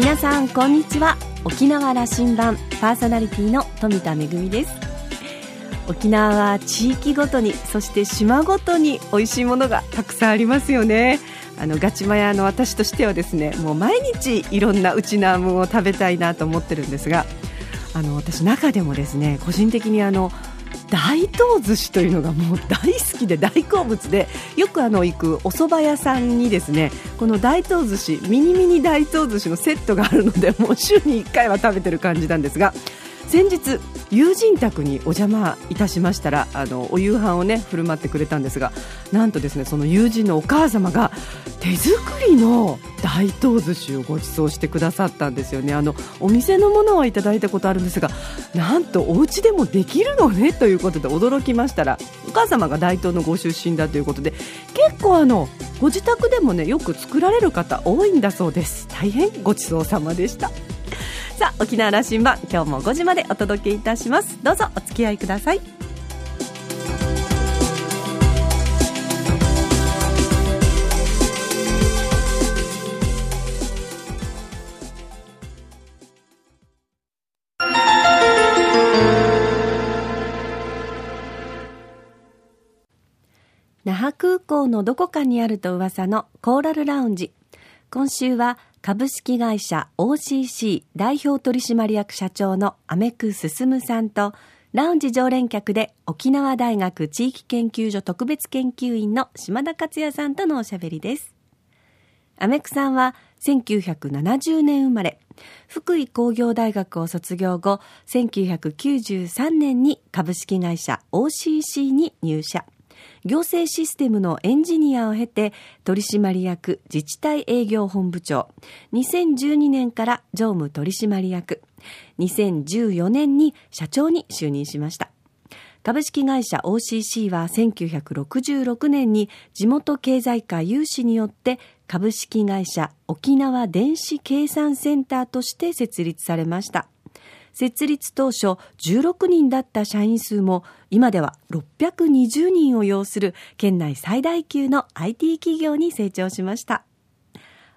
皆さんこんにちは。沖縄羅針盤パーソナリティの富田恵です。沖縄は地域ごとにそして島ごとに美味しいものがたくさんありますよね。あのガチマヤの私としてはですねもう毎日いろんなうちなもを食べたいなと思ってるんですがあの私中でもですね個人的にあの大東寿司というのがもう大好きで大好物でよくあの行くお蕎麦屋さんにですねこの大東寿司ミニミニ大東寿司のセットがあるのでもう週に1回は食べてる感じなんですが先日友人宅にお邪魔いたしましたらあのお夕飯をね振る舞ってくれたんですがなんとですねその友人のお母様が手作りの大東寿司をご馳走してくださったんですよね。あのお店のものはいただいたことあるんですがなんとお家でもできるのね？ということで驚きましたらお母様が大東のご出身だということで結構あのご自宅でもねよく作られる方多いんだそうです。大変ごちそうさまでした。さあ沖縄羅針盤今日も5時までお届けいたします。どうぞお付き合いください。那覇空港のどこかにあると噂のコーラルラウンジ。今週は株式会社 OCC 代表取締役社長のアメク進さんとラウンジ常連客で沖縄大学地域研究所特別研究員の島田克也さんとのおしゃべりです。アメクさんは1970年生まれ、福井工業大学を卒業後、1993年に株式会社 OCC に入社。行政システムのエンジニアを経て取締役自治体営業本部長。2012年から常務取締役。2014年に社長に就任しました。株式会社 OCC は1966年に地元経済界有志によって株式会社沖縄電子計算センターとして設立されました。設立当初16人だった社員数も今では620人を要する県内最大級の IT 企業に成長しました。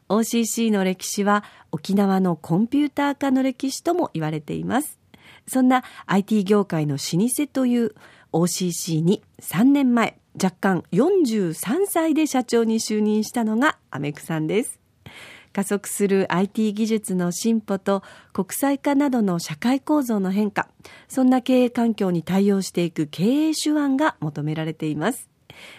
OCC の歴史は沖縄のコンピューター化の歴史とも言われています。そんな IT 業界の老舗という OCC に3年前若干43歳で社長に就任したのがアメクさんです。加速する IT 技術の進歩と国際化などの社会構造の変化、そんな経営環境に対応していく経営手腕が求められています。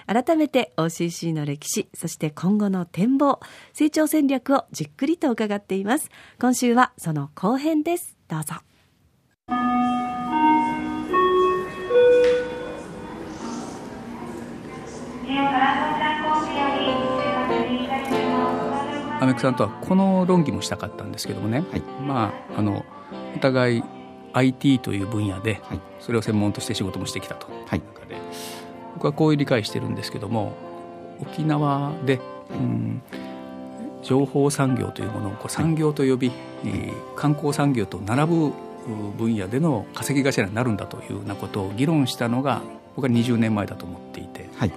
改めて OCC の歴史、そして今後の展望、成長戦略をじっくりと伺っています。今週はその後編です。どうぞ。アさんとはこの論議もしたかったんですけどもね、はい、まああのお互い IT という分野で、それを専門として仕事もしてきたと。い。う中で、僕はこういう理解してるんですけども沖縄で、うん、情報産業というものをこれ産業と呼び、観光産業と並ぶ分野での稼ぎ頭になるんだというようなことを議論したのが僕は20年前だと思っていて、はい、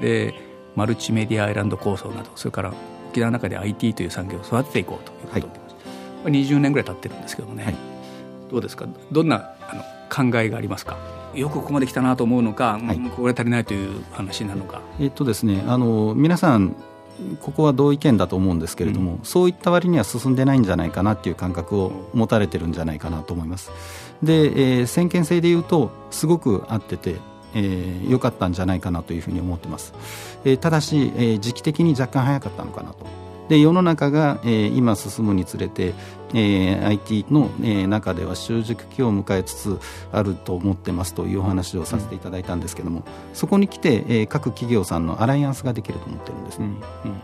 でマルチメディアアイランド構想などそれから沖縄の中で IT という産業を育てていこうということで、はい、20年ぐらい経ってるんですけどもね、はい、どうですか？どんなあの考えがありますか？よくここまで来たなと思うのか、はい、これ足りないという話なのか。えっとですね、あの皆さんここは同意見だと思うんですけれども、うん、そういった割には進んでないんじゃないかなっていう感覚を持たれてるんじゃないかなと思います。で、えー、先見性でいうとすごく合ってて良、えー、かったんじゃないかなというふうに思ってます、えー、ただし、えー、時期的に若干早かったのかなと。で世の中が、えー、今進むにつれて、えー、IT の、えー、中では習熟期を迎えつつあると思ってますというお話をさせていただいたんですけども、うん、そこに来て、えー、各企業さんのアライアンスができると思ってるんですね、うん。うん、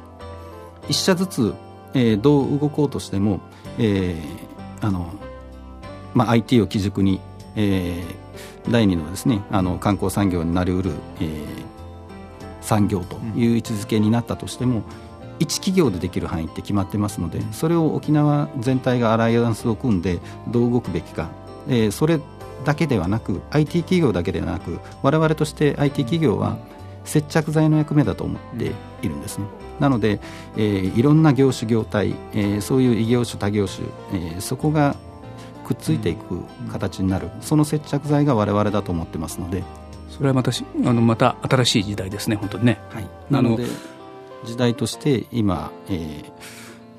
一社ずつ、えー、どう動こうとしても、えーあのまあ、IT を基軸に、えー、第二のですねあの観光産業になりうる、えー、産業という位置づけになったとしても、うん、一企業でできる範囲って決まってますのでそれを沖縄全体がアライアンスを組んでどう動くべきか、えー、それだけではなく IT 企業だけではなく我々として IT 企業は接着剤の役目だと思っているんですね。なので、えー、いろんな業種業態、えー、そういう異業種多業種、えー、そこがくっついていく形になる、その接着剤が我々だと思ってますので。それはまたあのまた新しい時代ですね本当にね。はい、なので時代として今、えー、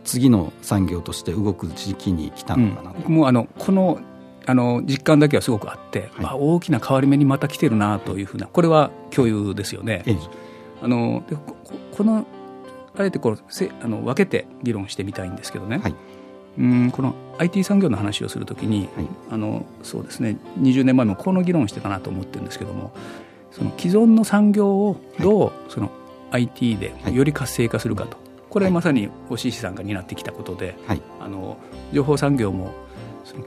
次の産業として動く時期に来たのかなと、うん、もうあのこのあの実感だけはすごくあって、はい、あ、大きな変わり目にまた来てるなというふうなこれは共有ですよね。ええ、あのでここのあえてこうせあの分けて議論してみたいんですけどね、はい、うんこの IT 産業の話をするときに、はい、あのそうですね20年前もこの議論してたなと思ってるんですけどもその既存の産業をどう、その IT でより活性化するかと、これはまさに OCC さんが担ってきたことで、あの情報産業もその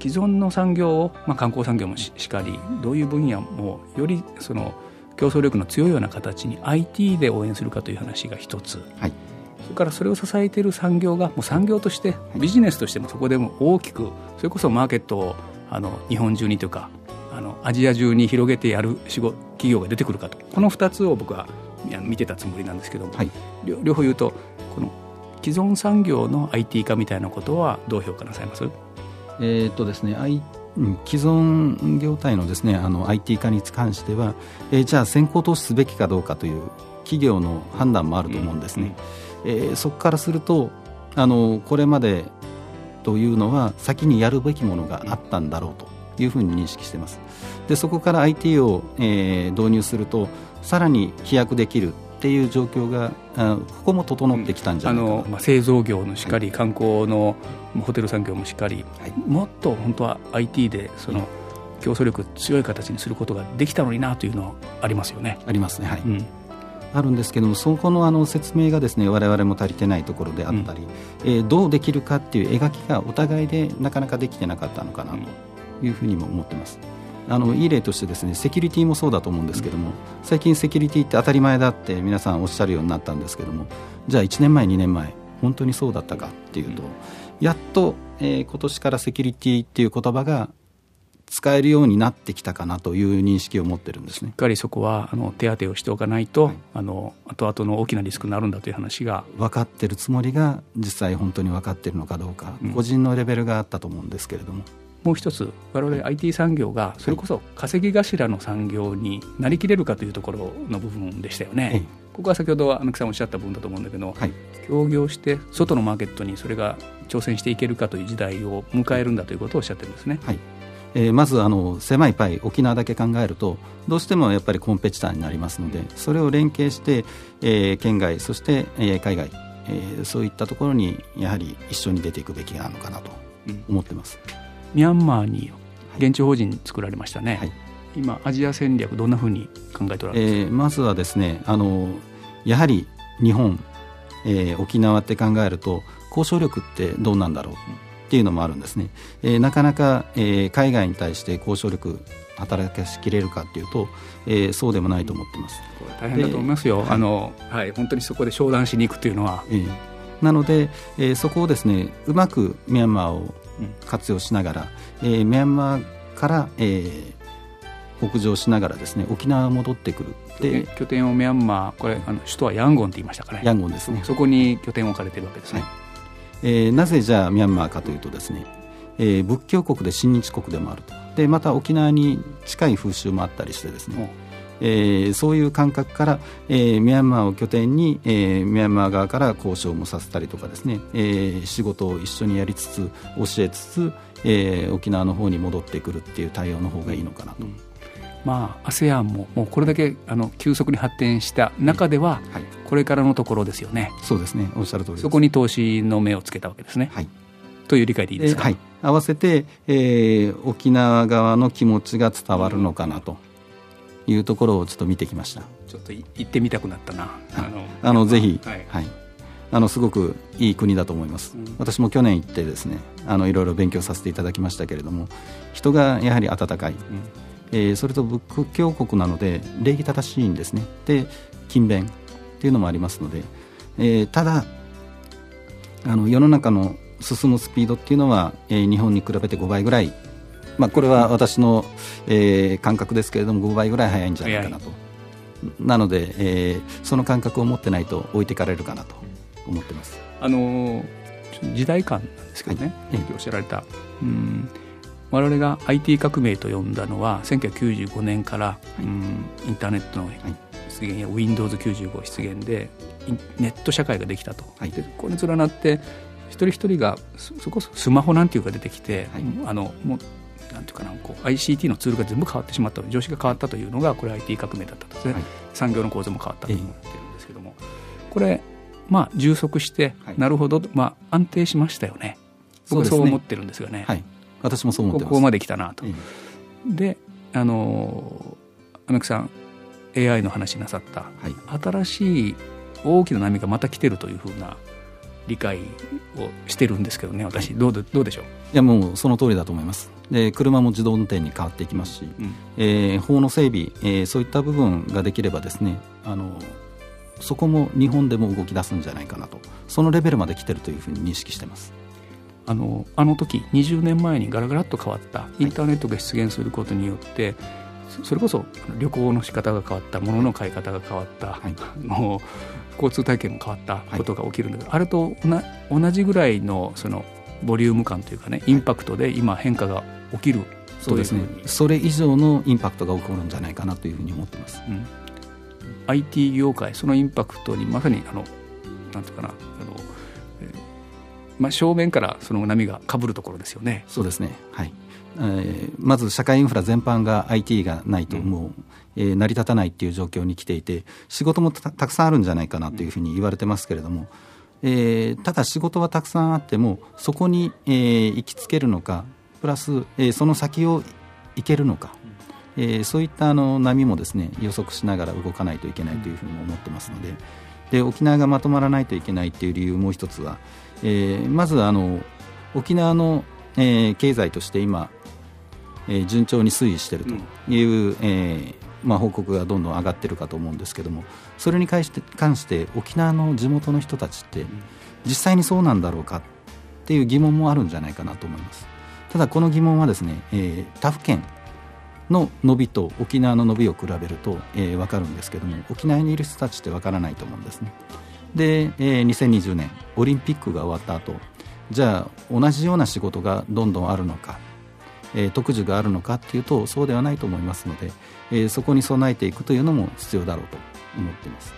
既存の産業を、まあ、観光産業もしかりどういう分野もよりその競争力の強いような形に IT で応援するかという話が一つ、はい、それからそれを支えている産業がもう産業としてビジネスとしてもそこでも大きくそれこそマーケットをあの日本中にというかあのアジア中に広げてやる仕事企業が出てくるかと。この2つを僕は見てたつもりなんですけども、はい、両方言うとこの既存産業の IT 化みたいなことはどう評価なさいます？えー、っとですね、I 既存業態のですねあの IT 化に関しては、えー、じゃあ先行投資すべきかどうかという企業の判断もあると思うんですね。うん、えー、そこからするとあのこれまでというのは先にやるべきものがあったんだろうというふうに認識しています。でそこから IT を、えー、導入するとさらに飛躍できるっていう状況がここも整ってきたんじゃないかな、うん、あのまあ、製造業のしっかり、はい、観光のホテル産業もしっかり、はい、もっと本当は IT でその競争力強い形にすることができたのになというのはありますよね。ありますね、はい、うん、あるんですけどもそこのあの説明がですね我々も足りてないところであったり、うん、えー、どうできるかっていう描きがお互いでなかなかできてなかったのかなというふうにも思ってます。あのいい例としてですねセキュリティもそうだと思うんですけども最近セキュリティって当たり前だって皆さんおっしゃるようになったんですけどもじゃあ1年前2年前本当にそうだったかっていうとやっと、えー、今年からセキュリティっていう言葉が使えるようになってきたかなという認識を持ってるんですね。しっかりそこはあの手当てをしておかないと、はい、あの後々の大きなリスクになるんだという話が。分かってるつもりが実際本当に分かってるのかどうか、うん、個人のレベルがあったと思うんですけれども。もう一つ我々 IT 産業がそれこそ稼ぎ頭の産業になりきれるかというところの部分でしたよね。ここは先ほどあの木さんおっしゃった部分だと思うんだけど、はい、協業して外のマーケットにそれが挑戦していけるかという時代を迎えるんだということをおっしゃってるんですね。はいえー、まずあの狭いパイ沖縄だけ考えるとどうしてもやっぱりコンペティターになりますのでそれを連携して、えー、県外そして、えー、海外、えー、そういったところにやはり一緒に出ていくべきなのかなと思ってます。うんミャンマーに現地法人作られましたね、はい、今、アジア戦略、どんなふうに考えておられます？か、えー、まずはですねあのやはり日本、えー、沖縄って考えると交渉力ってどうなんだろう？っていうのもあるんですね、えー、なかなか、えー、海外に対して交渉力働かしきれるかっていうと、えー、そうでもないと思ってます。大変だと思いますよ、あのはい、本当にそこで商談しに行くというのは。えー、なので、えー、そこをですねうまくミャンマーを活用しながら、えー、ミャンマーから、えー、北上しながらですね沖縄戻ってくる。で拠点をミャンマーこれあの首都はヤンゴンって言いましたからヤンゴンですね。そこに拠点を置かれてるわけですね、はい、えー、なぜじゃあミャンマーかというとですね、えー、仏教国で親日国でもあると。でまた沖縄に近い風習もあったりしてですね、えー、そういう感覚から、えー、ミャンマーを拠点に、えー、ミャンマー側から交渉もさせたりとかですね、えー、仕事を一緒にやりつつ教えつつ、えー、沖縄の方に戻ってくるっていう対応の方がいいのかなと。うんまあ、ASEAN ももうこれだけあの急速に発展した中では、はい、これからのところですよね。そうですね。おっしゃる通りそこに投資の目をつけたわけですね。はい、という理解でいいですか、はい、合わせて、えー、沖縄側の気持ちが伝わるのかなと。いうところをちょっと見てきました。ちょっと行ってみたくなったな。あのあのぜひ、はい、はい、あのすごくいい国だと思います、うん、私も去年行ってですねあのいろいろ勉強させていただきましたけれども人がやはり温かい、うん、えー、それと仏教国なので礼儀正しいんですね。で勤勉っていうのもありますので、えー、ただあの世の中の進むスピードっていうのは、えー、日本に比べて5倍ぐらい。まあ、これは私の、えー、感覚ですけれども5倍ぐらい早いんじゃないかなと。なので、えー、その感覚を持ってないと置いてかれるかなと。思ってます。あの時代感なんですけどね、はい、おっしゃられた、うん我々が IT 革命と呼んだのは1995年から、はい、うんインターネットの出現や Windows95 出現でネット社会ができたと、はい、でこれに連なって一人一人がそこそスマホなんていうか出てきて、はい、あのもうなんていうかなこう ICT のツールが全部変わってしまった常識が変わったというのがこれ IT 革命だったと。ですね、はい、産業の構造も変わったと思ってるんですけども、これまあ充足して、なるほど、まあ、安定しましたよね。僕はそう思ってるんですがね、はい、私もそう思ってここまで来たなと、であのアメクさん AI の話なさった、はい、新しい大きな波がまた来てるというふうな理解をしてるんですけどね私、どうどうでしょう？いやもうその通りだと思います。で車も自動運転に変わっていきますし、うん、えー、法の整備、えー、そういった部分ができればですねあのそこも日本でも動き出すんじゃないかなと。そのレベルまで来てるというふうに認識してますあのあの時20年前にガラガラっと変わったインターネットが出現することによって、はい、それこそ旅行の仕方が変わった物の買い方が変わった、はい、の交通体験も変わったことが起きるんだけど、はい、あれと同じぐらいのそのボリューム感というかねインパクトで今変化が起きるそうですね。それ以上のインパクトが起こるんじゃないかなというふうに思ってます、うん、IT 業界そのインパクトにまさにあのなんていうかなあの、えー、まあ、正面からその波がかぶるところですよね。そうですね。はい。えー、まず社会インフラ全般が IT がないともう、えー、成り立たないっていう状況に来ていて仕事もたくさんあるんじゃないかなというふうに言われてますけれども、えー、ただ仕事はたくさんあってもそこに、えー、行きつけるのかプラス、えー、その先を行けるのか、えー、そういったあの波もですね予測しながら動かないといけないというふうに思ってますのでで沖縄がまとまらないといけないという理由もう一つは、えー、まずあの沖縄の、えー、経済として今えー、順調に推移しているという、うん、えー、まあ、報告がどんどん上がっているかと思うんですけどもそれに関して関して沖縄の地元の人たちって実際にそうなんだろうかっていう疑問もあるんじゃないかなと思います。ただこの疑問はですね、えー、他府県の伸びと沖縄の伸びを比べると、えー、分かるんですけども沖縄にいる人たちって分からないと思うんですねで、えー、2020年オリンピックが終わった後じゃあ同じような仕事がどんどんあるのかえー、特需があるのかっていうとそうではないと思いますので、えー、そこに備えていくというのも必要だろうと思っています。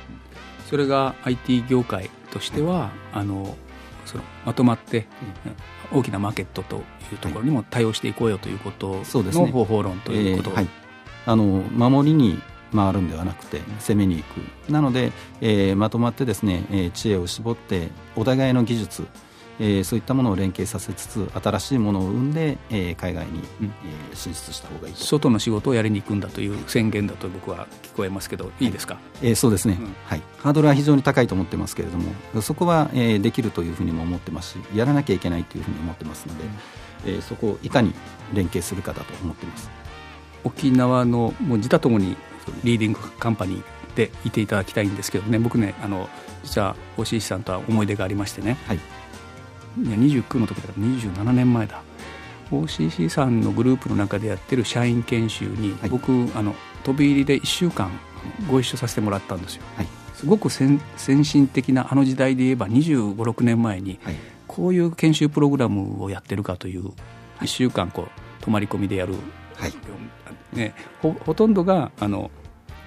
それが IT 業界としては、はい、あのそのまとまって大きなマーケットというところにも対応していこうよということの方法論ということ、はい、あの守りに回るんではなくて攻めに行く。なので、えー、まとまってですね、えー、知恵を絞ってお互いの技術えー、そういったものを連携させつつ新しいものを生んで、えー、海外に、うん、えー、進出した方がいい外の仕事をやりに行くんだという宣言だと僕は聞こえますけどい。いですか、はい、えー、そうですね、うん、はい、ハードルは非常に高いと思ってますけれどもそこは、えー、できるというふうにも思ってますしやらなきゃいけないというふうに思ってますので、うん、えー、そこをいかに連携するかだと思っています。沖縄のもう自他ともにリーディングカンパニーでいていただきたいんですけどね。僕ねあの実は押石さんとは思い出がありましてね、はい。いや29の時だから27年前だ。OCC さんのグループの中でやってる社員研修に、はい、僕あの飛び入りで1週間ご一緒させてもらったんですよ、はい、すごく先進的なあの時代で言えば2 5 6年前に、はい、こういう研修プログラムをやってるかという、1週間こう泊まり込みでやる、はい。ね、ほほとんどがあの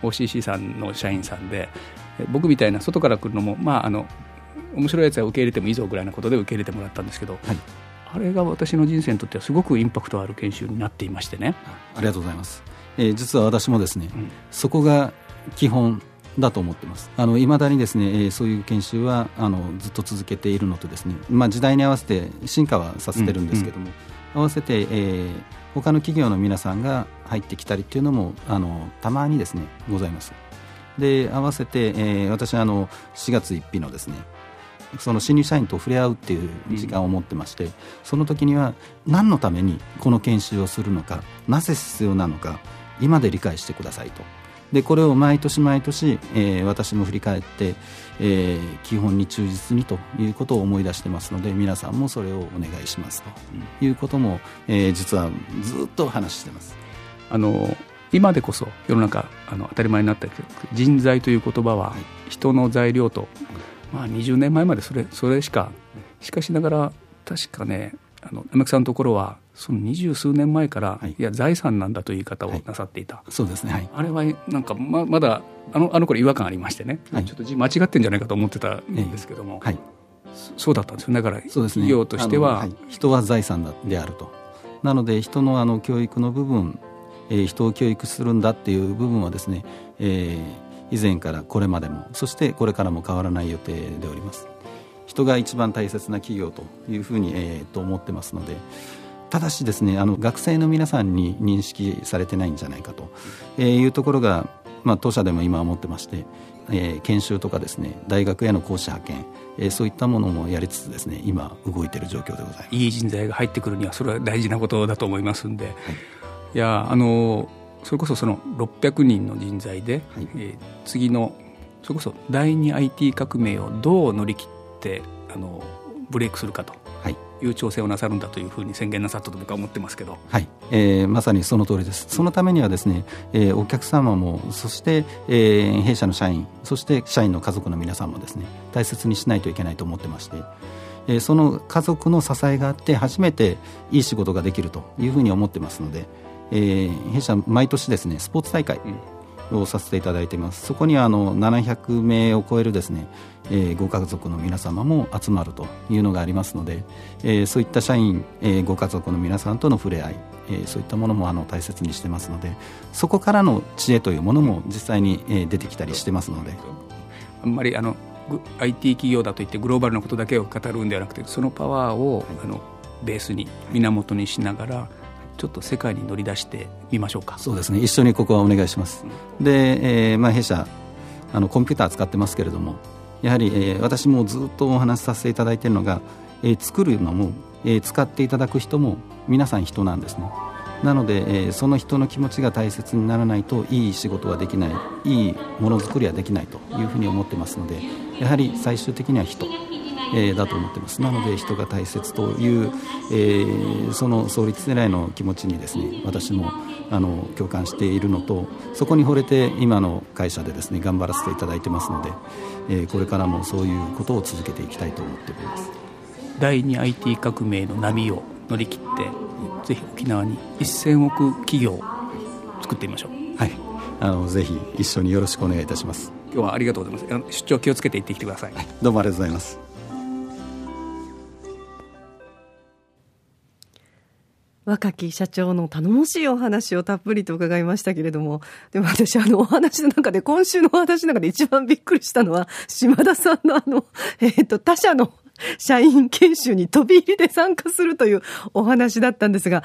OCC さんの社員さんで僕みたいな外から来るのも、まあ、あの面白いやつは受け入れてもいいぞぐらいなことで受け入れてもらったんですけど、はい、あれが私の人生にとってはすごくインパクトある研修になっていましてね。ありがとうございます、えー、実は私もですね、うん、そこが基本だと思ってます。いまだにですね、えー、そういう研修はあのずっと続けているのとですね、まあ、時代に合わせて進化はさせてるんですけども、うんうん、合わせて、えー、他の企業の皆さんが入ってきたりっていうのもあのたまにですねございます。で合わせて、えー、私あの4月1日のですねその新入社員と触れ合うっていう時間を持ってまして、うん、その時には何のためにこの研修をするのかなぜ必要なのか今で理解してくださいと。でこれを毎年毎年、えー、私も振り返って、えー、基本に忠実にということを思い出してますので皆さんもそれをお願いしますということも、えー、実はずっと話してます。あの今でこそ世の中あの当たり前になったけど人材という言葉は人の材料と、まあ、20年前までそれそれしかしかしながら確かねあの山木さんのところはその二十数年前から、はい、いや財産なんだという言い方をなさっていた、はい、そうですね、はい、あれはなんかままだあのあの頃違和感ありましてね、はい、ちょっと字間違ってんじゃないかと思ってたんですけども、はい、そうだったんですよ。だから企業としては、ね、人は財産であると。なので人のあの教育の部分、えー、人を教育するんだっていう部分はですね、えー、以前からこれまでもそしてこれからも変わらない予定でおります。人が一番大切な企業というふうに、えー、と思ってますのでただしですねあの学生の皆さんに認識されてないんじゃないかと、えー、いうところが、まあ、当社でも今思ってまして、えー、研修とかですね大学への講師派遣、えー、そういったものもやりつつですね今動いている状況でございます。いい人材が入ってくるにはそれは大事なことだと思いますんで、はい、いやあのそれこそその600人の人材で、はい、えー、次のそれこそ第2 IT 革命をどう乗り切ってあのブレイクするかという調整をなさるんだというふうに宣言なさったと僕は思ってますけど、はい。えー、まさにその通りです。そのためにはですね、えー、お客様もそして、えー、弊社の社員そして社員の家族の皆さんもですね大切にしないといけないと思ってまして、えー、その家族の支えがあって初めていい仕事ができるというふうに思ってますので、えー、弊社毎年ですねスポーツ大会、うんをさせていただいています。そこにあの700名を超えるですね、えー、ご家族の皆様も集まるというのがありますので、えー、そういった社員、えー、ご家族の皆さんとの触れ合い、えー、そういったものもあの大切にしてますのでそこからの知恵というものも実際に、えー、出てきたりしてますので。あんまりあの IT 企業だといってグローバルなことだけを語るんではなくてそのパワーを、あのベースに源にしながらちょっと世界に乗り出してみましょうか。そうですね。一緒にここはお願いします、うん、で、えーまあ、弊社あのコンピューター使ってますけれどもやはり、えー、私もずっとお話しさせていただいているのが、えー、作るのも、えー、使っていただく人も皆さん人なんですね。なので、えー、その人の気持ちが大切にならないといい仕事はできないいいものづくりはできないというふうに思ってますのでやはり最終的には人えー、だと思ってます。なので人が大切という、えー、その創立世代の気持ちにですね私もあの共感しているのとそこに惚れて今の会社でですね頑張らせていただいてますので、えー、これからもそういうことを続けていきたいと思っております。第2 IT 革命の波を乗り切ってぜひ沖縄に1000億企業を作ってみましょう。はい。あのぜひ一緒によろしくお願いいたします。今日はありがとうございます。出張気をつけて行ってきてください、はい、どうもありがとうございます若き社長の頼もしいお話をたっぷりと伺いましたけれども、でも私あのお話の中で、今週のお話の中で一番びっくりしたのは、島田さんのあの、えっ、ー、と、他社の社員研修に飛び入りで参加するというお話だったんですが、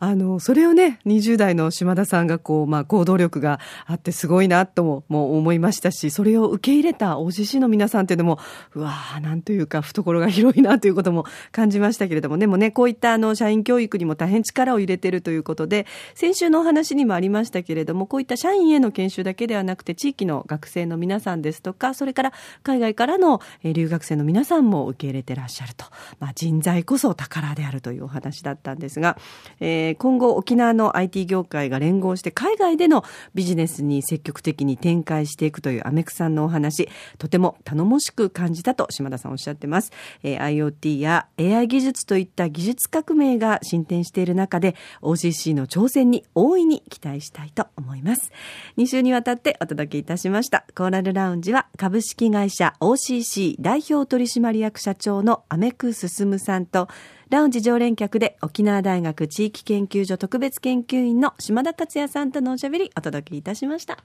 あの、それをね、20代の島田さんがこう、まあ、行動力があってすごいなとも、も思いましたし、それを受け入れた OCC の皆さんっていうのも、うわー、なんというか、懐が広いなということも感じましたけれども、でもね、こういったあの、社員教育にも大変力を入れてるということで、先週のお話にもありましたけれども、こういった社員への研修だけではなくて、地域の学生の皆さんですとか、それから海外からの留学生の皆さんも受け入れてらっしゃると。まあ、人材こそ宝であるというお話だったんですが、えーえー、今後沖縄の IT 業界が連合して海外でのビジネスに積極的に展開していくというアメクさんのお話、とても頼もしく感じたと島田さんおっしゃってます。えー、IoT や AI 技術といった技術革命が進展している中で OCC の挑戦に大いに期待したいと思います。2週にわたってお届けいたしました。コーラルラウンジは株式会社 OCC 代表取締役社長のアメク進さんとラウンジ常連客で沖縄大学地域研究所特別研究員の島田達也さんとのおしゃべりお届けいたしました。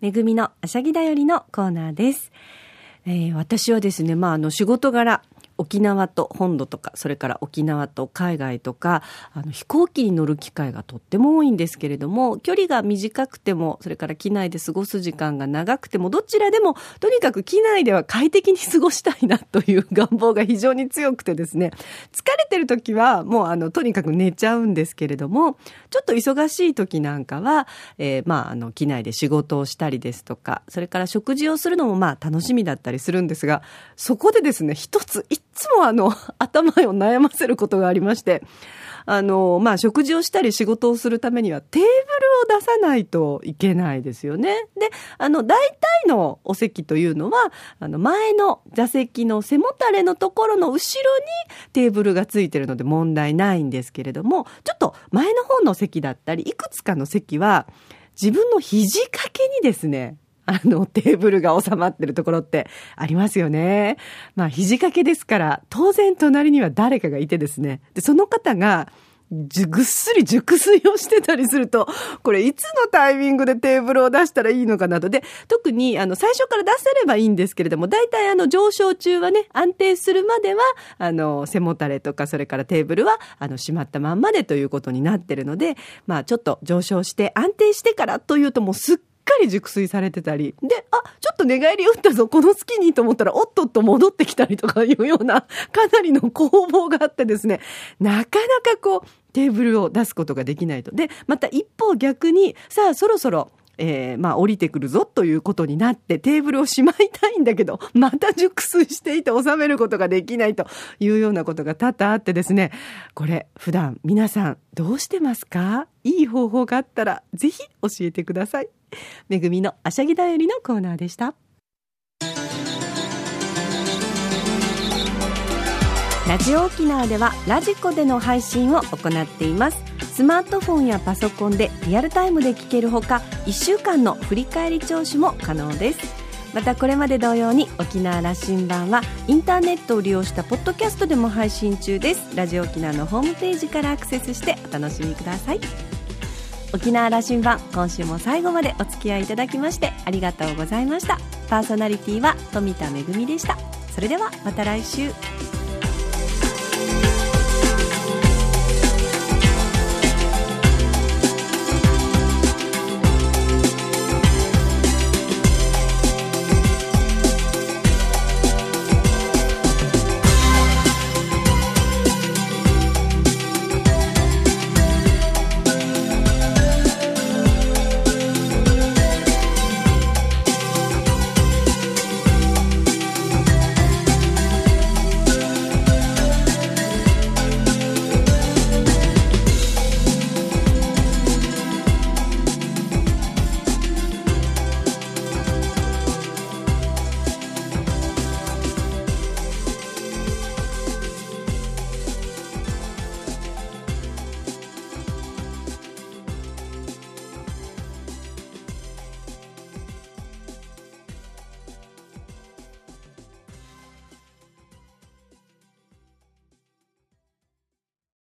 めぐみのあしゃぎだよりのコーナーです。えー、私はですね、まあ、あの仕事柄、沖縄と本土とか、それから沖縄と海外とか、あの飛行機に乗る機会がとっても多いんですけれども、距離が短くても、それから機内で過ごす時間が長くても、どちらでも、とにかく機内では快適に過ごしたいなという願望が非常に強くてですね、疲れてる時はもうあの、とにかく寝ちゃうんですけれども、ちょっと忙しい時なんかは、えー、まあ、あの、機内で仕事をしたりですとか、それから食事をするのもまあ楽しみだったりするんですが、そこでですね、一つ、つもあの、頭を悩ませることがありまして、あの、まあ、食事をしたり仕事をするためにはテーブルを出さないといけないですよね。で、あの、大体のお席というのは、あの、前の座席の背もたれのところの後ろにテーブルがついてるので問題ないんですけれども、ちょっと前の方の席だったり、いくつかの席は、自分の肘掛けにですね、あの、テーブルが収まってるところってありますよね。まあ、肘掛けですから、当然隣には誰かがいてですね。で、その方が、ぐっすり熟睡をしてたりすると、これいつのタイミングでテーブルを出したらいいのかなと。で、特にあの最初から出せればいいんですけれども、大体あの上昇中はね、安定するまでは、あの背もたれとかそれからテーブルはあの閉まったまんまでということになってるので、まあちょっと上昇して安定してからというともうすっかり熟睡されてたり、で、あ、ちょっと寝返り打ったぞ、この月にと思ったら、おっとっと戻ってきたりとかいうような、かなりの攻防があってですね、なかなかこう、テーブルを出すことができないと。で、また一方逆に、さあそろそろ、えー、まあ降りてくるぞということになってテーブルをしまいたいんだけど、また熟睡していて収めることができないというようなことが多々あってですね、これ普段皆さんどうしてますか？いい方法があったらぜひ教えてください。めぐみのあしゃぎだよりのコーナーでした。ラジオ沖縄ではラジコでの配信を行っています。スマートフォンやパソコンでリアルタイムで聞けるほか1週間の振り返り聴取も可能です。またこれまで同様に沖縄羅針盤はインターネットを利用したポッドキャストでも配信中です。ラジオ沖縄のホームページからアクセスしてお楽しみください。沖縄羅針盤今週も最後までお付き合いいただきましてありがとうございました。パーソナリティは富田恵でした。それではまた来週。